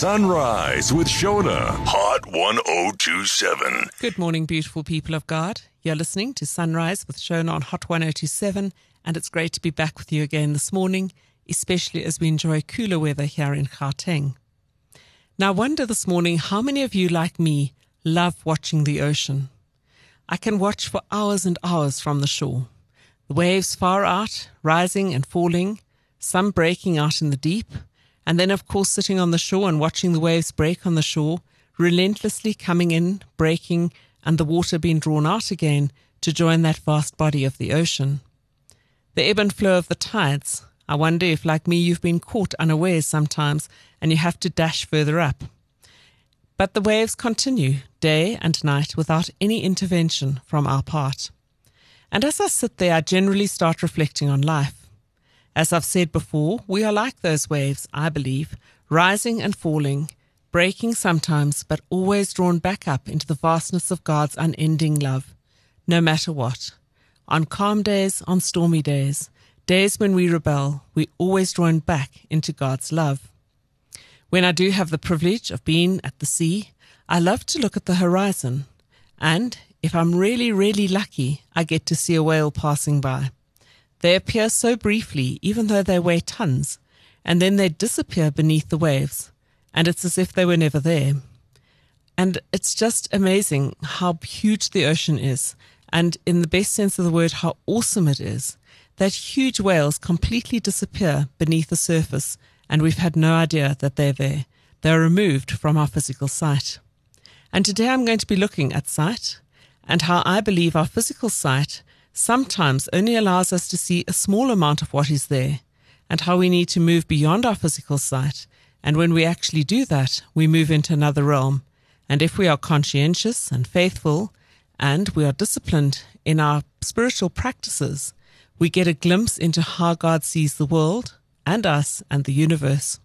Sunrise with Shona, Hot 1027. Good morning, beautiful people of God. You're listening to Sunrise with Shona on Hot 1027, and it's great to be back with you again this morning, especially as we enjoy cooler weather here in Gauteng. Now, I wonder this morning how many of you, like me, love watching the ocean. I can watch for hours and hours from the shore. The waves far out, rising and falling, some breaking out in the deep, and then, of course, sitting on the shore and watching the waves break on the shore, relentlessly coming in, breaking, and the water being drawn out again to join that vast body of the ocean. The ebb and flow of the tides. I wonder if, like me, you've been caught unawares sometimes and you have to dash further up. But the waves continue day and night without any intervention from our part. And as I sit there, I generally start reflecting on life. As I've said before, we are like those waves, I believe, rising and falling, breaking sometimes, but always drawn back up into the vastness of God's unending love, no matter what. On calm days, on stormy days, days when we rebel, we always drawn back into God's love. When I do have the privilege of being at the sea, I love to look at the horizon, and if I'm really, really lucky, I get to see a whale passing by. They appear so briefly, even though they weigh tons, and then they disappear beneath the waves, and it's as if they were never there. And it's just amazing how huge the ocean is, and in the best sense of the word, how awesome it is that huge whales completely disappear beneath the surface, and we've had no idea that they're there. They're removed from our physical sight. And today I'm going to be looking at sight and how I believe our physical sight sometimes only allows us to see a small amount of what is there, and how we need to move beyond our physical sight. And when we actually do that, we move into another realm. And if we are conscientious and faithful, and we are disciplined in our spiritual practices, we get a glimpse into how God sees the world and us and the universe.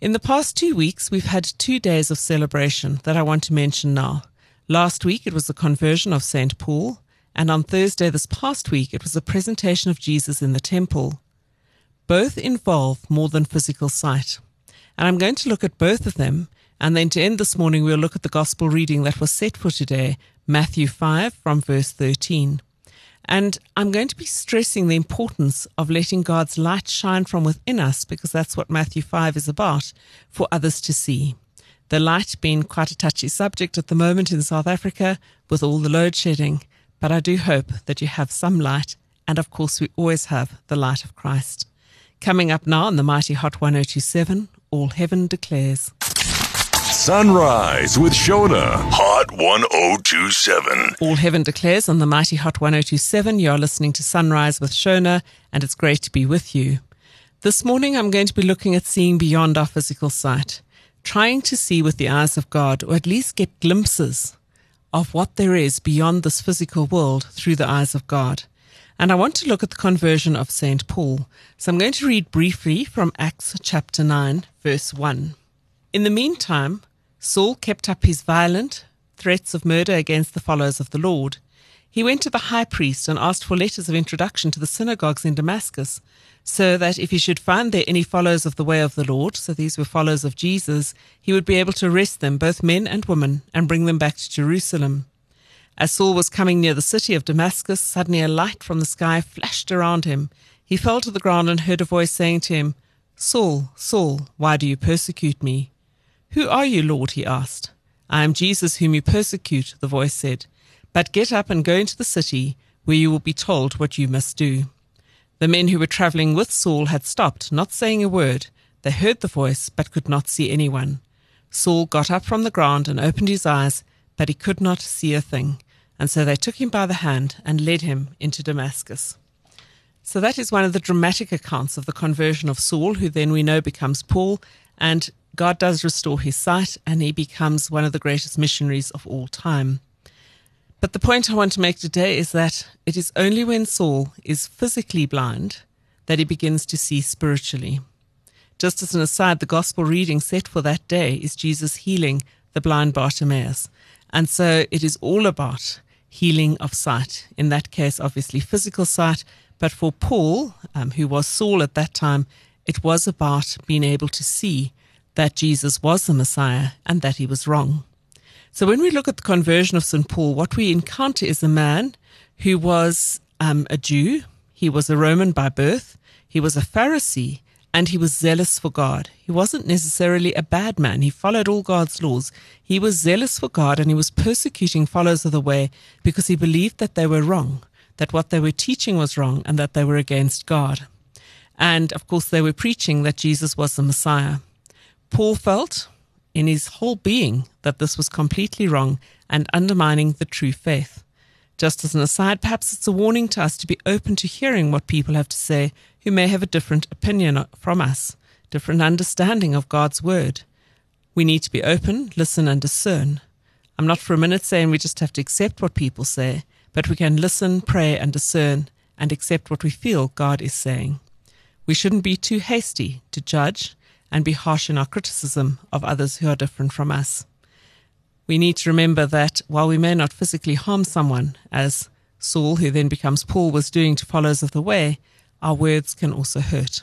In the past two weeks, we've had two days of celebration that I want to mention now. Last week, it was the conversion of St. Paul, and on Thursday this past week, it was a presentation of Jesus in the temple. Both involve more than physical sight. And I'm going to look at both of them. And then to end this morning, we'll look at the gospel reading that was set for today, Matthew 5 from verse 13. And I'm going to be stressing the importance of letting God's light shine from within us because that's what Matthew 5 is about for others to see. The light being quite a touchy subject at the moment in South Africa with all the load shedding. But I do hope that you have some light, and of course, we always have the light of Christ. Coming up now on the Mighty Hot 1027, All Heaven Declares. Sunrise with Shona, Hot 1027. All Heaven Declares on the Mighty Hot 1027. You're listening to Sunrise with Shona, and it's great to be with you. This morning, I'm going to be looking at seeing beyond our physical sight, trying to see with the eyes of God, or at least get glimpses of what there is beyond this physical world through the eyes of God. And I want to look at the conversion of St. Paul. So I'm going to read briefly from Acts chapter 9, verse 1. In the meantime, Saul kept up his violent threats of murder against the followers of the Lord. He went to the high priest and asked for letters of introduction to the synagogues in Damascus, so that if he should find there any followers of the way of the Lord, so these were followers of Jesus, he would be able to arrest them, both men and women, and bring them back to Jerusalem. As Saul was coming near the city of Damascus, suddenly a light from the sky flashed around him. He fell to the ground and heard a voice saying to him, Saul, Saul, why do you persecute me? Who are you, Lord? he asked. I am Jesus whom you persecute, the voice said. But get up and go into the city, where you will be told what you must do. The men who were traveling with Saul had stopped, not saying a word. They heard the voice, but could not see anyone. Saul got up from the ground and opened his eyes, but he could not see a thing. And so they took him by the hand and led him into Damascus. So that is one of the dramatic accounts of the conversion of Saul, who then we know becomes Paul. And God does restore his sight, and he becomes one of the greatest missionaries of all time. But the point I want to make today is that it is only when Saul is physically blind that he begins to see spiritually. Just as an aside, the gospel reading set for that day is Jesus healing the blind Bartimaeus. And so it is all about healing of sight. In that case, obviously physical sight. But for Paul, um, who was Saul at that time, it was about being able to see that Jesus was the Messiah and that he was wrong. So when we look at the conversion of St. Paul, what we encounter is a man who was um, a Jew, he was a Roman by birth, he was a Pharisee, and he was zealous for God. He wasn't necessarily a bad man. He followed all God's laws. He was zealous for God and he was persecuting followers of the way because he believed that they were wrong, that what they were teaching was wrong, and that they were against God. And of course, they were preaching that Jesus was the Messiah. Paul felt in his whole being that this was completely wrong and undermining the true faith. Just as an aside, perhaps it's a warning to us to be open to hearing what people have to say who may have a different opinion from us, different understanding of God's word. We need to be open, listen, and discern. I'm not for a minute saying we just have to accept what people say, but we can listen, pray, and discern and accept what we feel God is saying. We shouldn't be too hasty to judge and be harsh in our criticism of others who are different from us we need to remember that while we may not physically harm someone, as Saul, who then becomes Paul, was doing to followers of the way, our words can also hurt.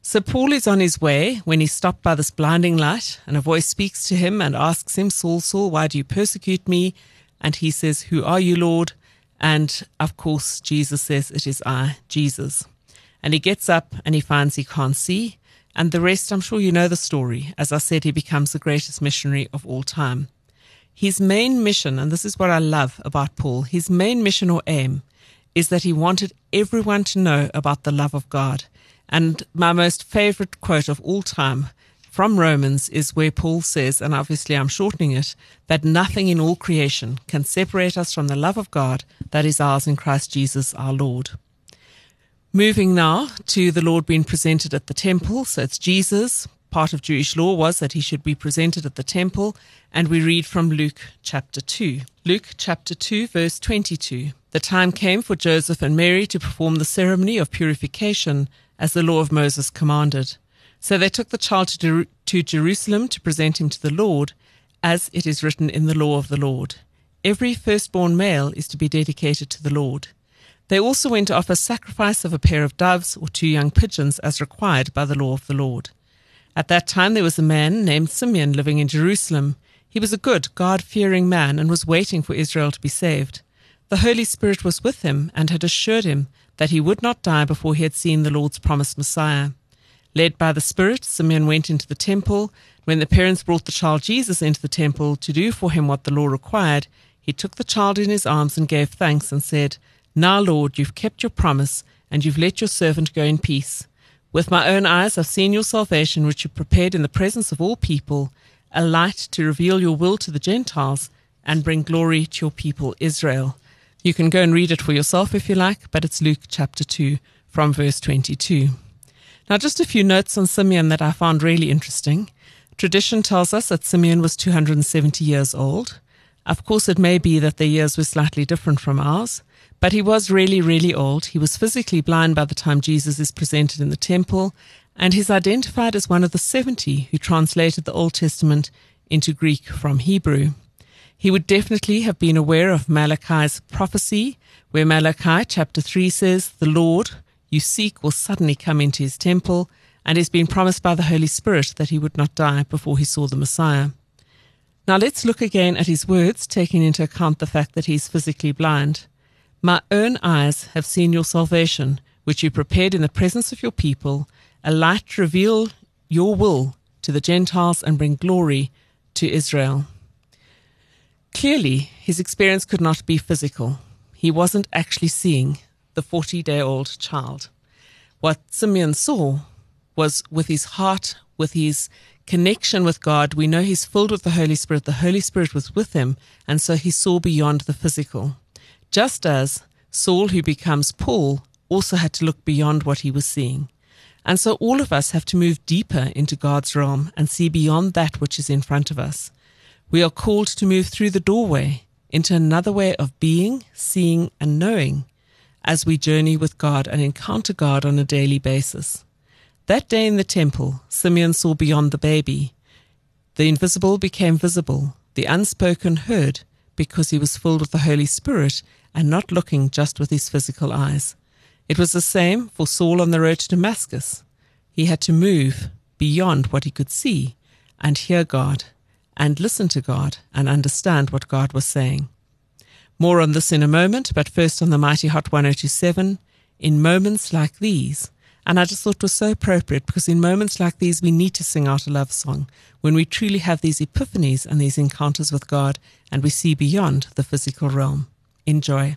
So Paul is on his way when he's stopped by this blinding light, and a voice speaks to him and asks him, Saul, Saul, why do you persecute me? And he says, Who are you, Lord? And of course, Jesus says, It is I, Jesus. And he gets up and he finds he can't see. And the rest, I'm sure you know the story. As I said, he becomes the greatest missionary of all time. His main mission, and this is what I love about Paul, his main mission or aim is that he wanted everyone to know about the love of God. And my most favorite quote of all time from Romans is where Paul says, and obviously I'm shortening it, that nothing in all creation can separate us from the love of God that is ours in Christ Jesus our Lord. Moving now to the Lord being presented at the temple. So it's Jesus, part of Jewish law was that he should be presented at the temple, and we read from Luke chapter 2. Luke chapter 2, verse 22. The time came for Joseph and Mary to perform the ceremony of purification as the law of Moses commanded. So they took the child to, to Jerusalem to present him to the Lord, as it is written in the law of the Lord. Every firstborn male is to be dedicated to the Lord. They also went to offer sacrifice of a pair of doves or two young pigeons as required by the law of the Lord. At that time, there was a man named Simeon living in Jerusalem. He was a good, God fearing man and was waiting for Israel to be saved. The Holy Spirit was with him and had assured him that he would not die before he had seen the Lord's promised Messiah. Led by the Spirit, Simeon went into the temple. When the parents brought the child Jesus into the temple to do for him what the law required, he took the child in his arms and gave thanks and said, Now, Lord, you've kept your promise, and you've let your servant go in peace. With my own eyes I've seen your salvation, which you prepared in the presence of all people, a light to reveal your will to the Gentiles and bring glory to your people Israel. You can go and read it for yourself if you like, but it's Luke chapter 2 from verse 22. Now, just a few notes on Simeon that I found really interesting. Tradition tells us that Simeon was 270 years old. Of course, it may be that their years were slightly different from ours. But he was really, really old. He was physically blind by the time Jesus is presented in the temple, and he's identified as one of the 70 who translated the Old Testament into Greek from Hebrew. He would definitely have been aware of Malachi's prophecy, where Malachi chapter 3 says, The Lord you seek will suddenly come into his temple, and has been promised by the Holy Spirit that he would not die before he saw the Messiah. Now let's look again at his words, taking into account the fact that he's physically blind. My own eyes have seen your salvation, which you prepared in the presence of your people, a light to reveal your will to the Gentiles and bring glory to Israel. Clearly, his experience could not be physical. He wasn't actually seeing the 40 day old child. What Simeon saw was with his heart, with his connection with God. We know he's filled with the Holy Spirit. The Holy Spirit was with him, and so he saw beyond the physical just as Saul, who becomes Paul, also had to look beyond what he was seeing. And so all of us have to move deeper into God's realm and see beyond that which is in front of us. We are called to move through the doorway into another way of being, seeing, and knowing as we journey with God and encounter God on a daily basis. That day in the temple, Simeon saw beyond the baby. The invisible became visible, the unspoken heard, because he was filled with the Holy Spirit and not looking just with his physical eyes. It was the same for Saul on the road to Damascus. He had to move beyond what he could see and hear God and listen to God and understand what God was saying. More on this in a moment, but first on the Mighty Hot 1027, in moments like these. And I just thought it was so appropriate because in moments like these, we need to sing out a love song when we truly have these epiphanies and these encounters with God and we see beyond the physical realm. Enjoy.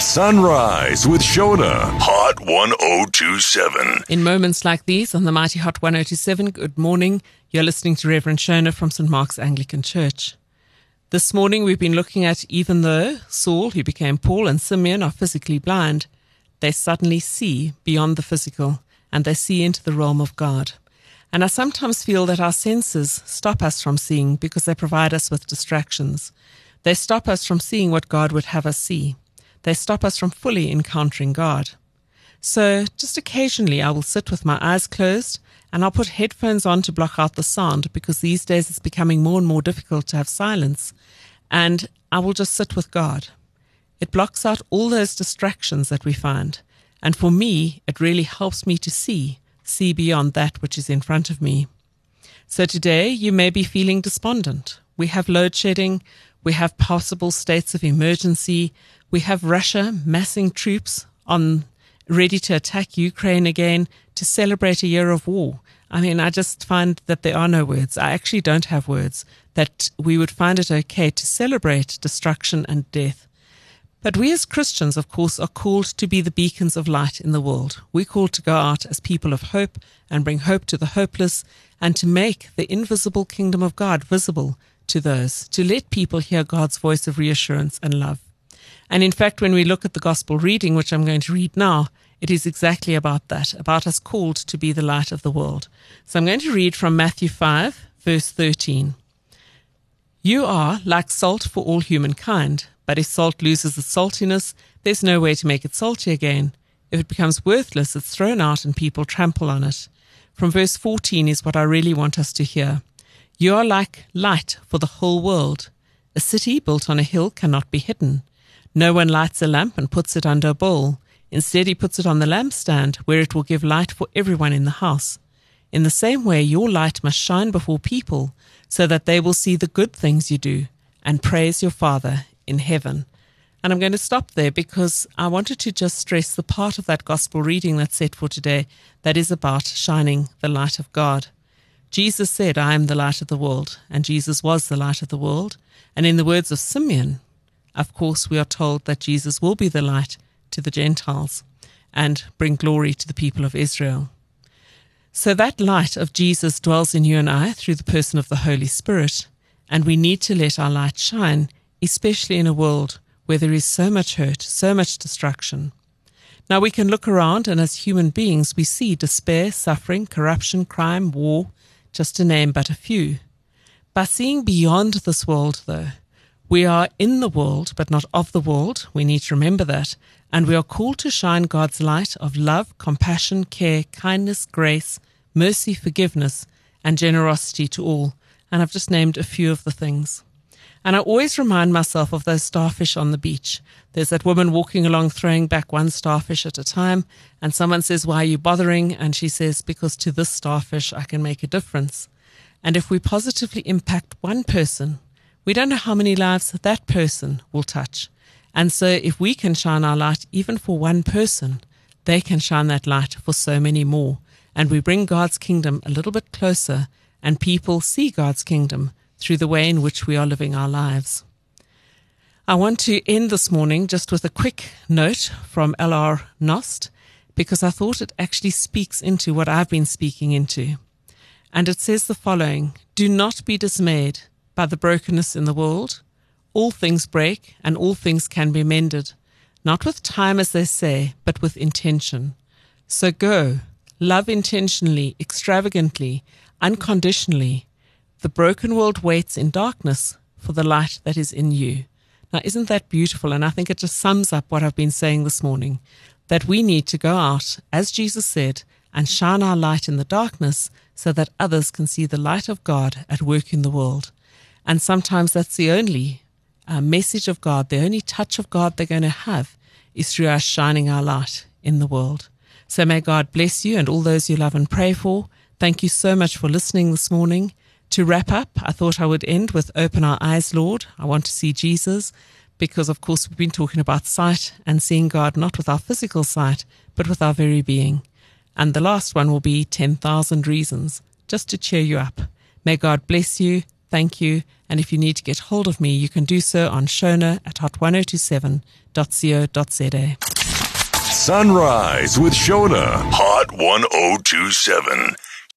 Sunrise with Shona, Hot 1027. In moments like these on the Mighty Hot 1027, good morning. You're listening to Reverend Shona from St. Mark's Anglican Church. This morning we've been looking at even though Saul, who became Paul, and Simeon are physically blind, they suddenly see beyond the physical and they see into the realm of God. And I sometimes feel that our senses stop us from seeing because they provide us with distractions. They stop us from seeing what God would have us see. They stop us from fully encountering God. So just occasionally I will sit with my eyes closed and I'll put headphones on to block out the sound because these days it's becoming more and more difficult to have silence. And I will just sit with God. It blocks out all those distractions that we find. And for me, it really helps me to see, see beyond that which is in front of me. So today you may be feeling despondent. We have load shedding. We have possible states of emergency. We have Russia massing troops on ready to attack Ukraine again to celebrate a year of war. I mean, I just find that there are no words. I actually don't have words that we would find it okay to celebrate destruction and death. But we as Christians, of course, are called to be the beacons of light in the world. We're called to go out as people of hope and bring hope to the hopeless and to make the invisible kingdom of God visible to those, to let people hear God's voice of reassurance and love. And in fact, when we look at the gospel reading, which I'm going to read now, it is exactly about that, about us called to be the light of the world. So I'm going to read from Matthew 5, verse 13. You are like salt for all humankind, but if salt loses its saltiness, there's no way to make it salty again. If it becomes worthless, it's thrown out and people trample on it. From verse 14 is what I really want us to hear. You are like light for the whole world. A city built on a hill cannot be hidden. No one lights a lamp and puts it under a bowl. Instead, he puts it on the lampstand, where it will give light for everyone in the house. In the same way, your light must shine before people, so that they will see the good things you do and praise your Father in heaven. And I'm going to stop there because I wanted to just stress the part of that gospel reading that's set for today that is about shining the light of God. Jesus said, I am the light of the world, and Jesus was the light of the world. And in the words of Simeon, of course, we are told that Jesus will be the light to the Gentiles and bring glory to the people of Israel. So that light of Jesus dwells in you and I through the person of the Holy Spirit, and we need to let our light shine especially in a world where there is so much hurt, so much destruction. Now we can look around, and as human beings, we see despair, suffering, corruption, crime, war, just to name but a few. By seeing beyond this world, though, we are in the world, but not of the world. We need to remember that. And we are called to shine God's light of love, compassion, care, kindness, grace, mercy, forgiveness, and generosity to all. And I've just named a few of the things. And I always remind myself of those starfish on the beach. There's that woman walking along throwing back one starfish at a time, and someone says, Why are you bothering? And she says, Because to this starfish I can make a difference. And if we positively impact one person, we don't know how many lives that person will touch. And so if we can shine our light even for one person, they can shine that light for so many more. And we bring God's kingdom a little bit closer, and people see God's kingdom through the way in which we are living our lives. I want to end this morning just with a quick note from L.R. Knost because I thought it actually speaks into what I've been speaking into. And it says the following Do not be dismayed by the brokenness in the world. All things break and all things can be mended, not with time, as they say, but with intention. So go, love intentionally, extravagantly, unconditionally, the broken world waits in darkness for the light that is in you. Now, isn't that beautiful? And I think it just sums up what I've been saying this morning that we need to go out, as Jesus said, and shine our light in the darkness so that others can see the light of God at work in the world. And sometimes that's the only uh, message of God, the only touch of God they're going to have is through us shining our light in the world. So may God bless you and all those you love and pray for Thank you so much for listening this morning. To wrap up, I thought I would end with Open Our Eyes, Lord. I want to see Jesus because, of course, we've been talking about sight and seeing God not with our physical sight, but with our very being. And the last one will be 10,000 reasons, just to cheer you up. May God bless you. Thank you. And if you need to get hold of me, you can do so on Shona at hot1027.co.za. Sunrise with Shona. Hot 1027.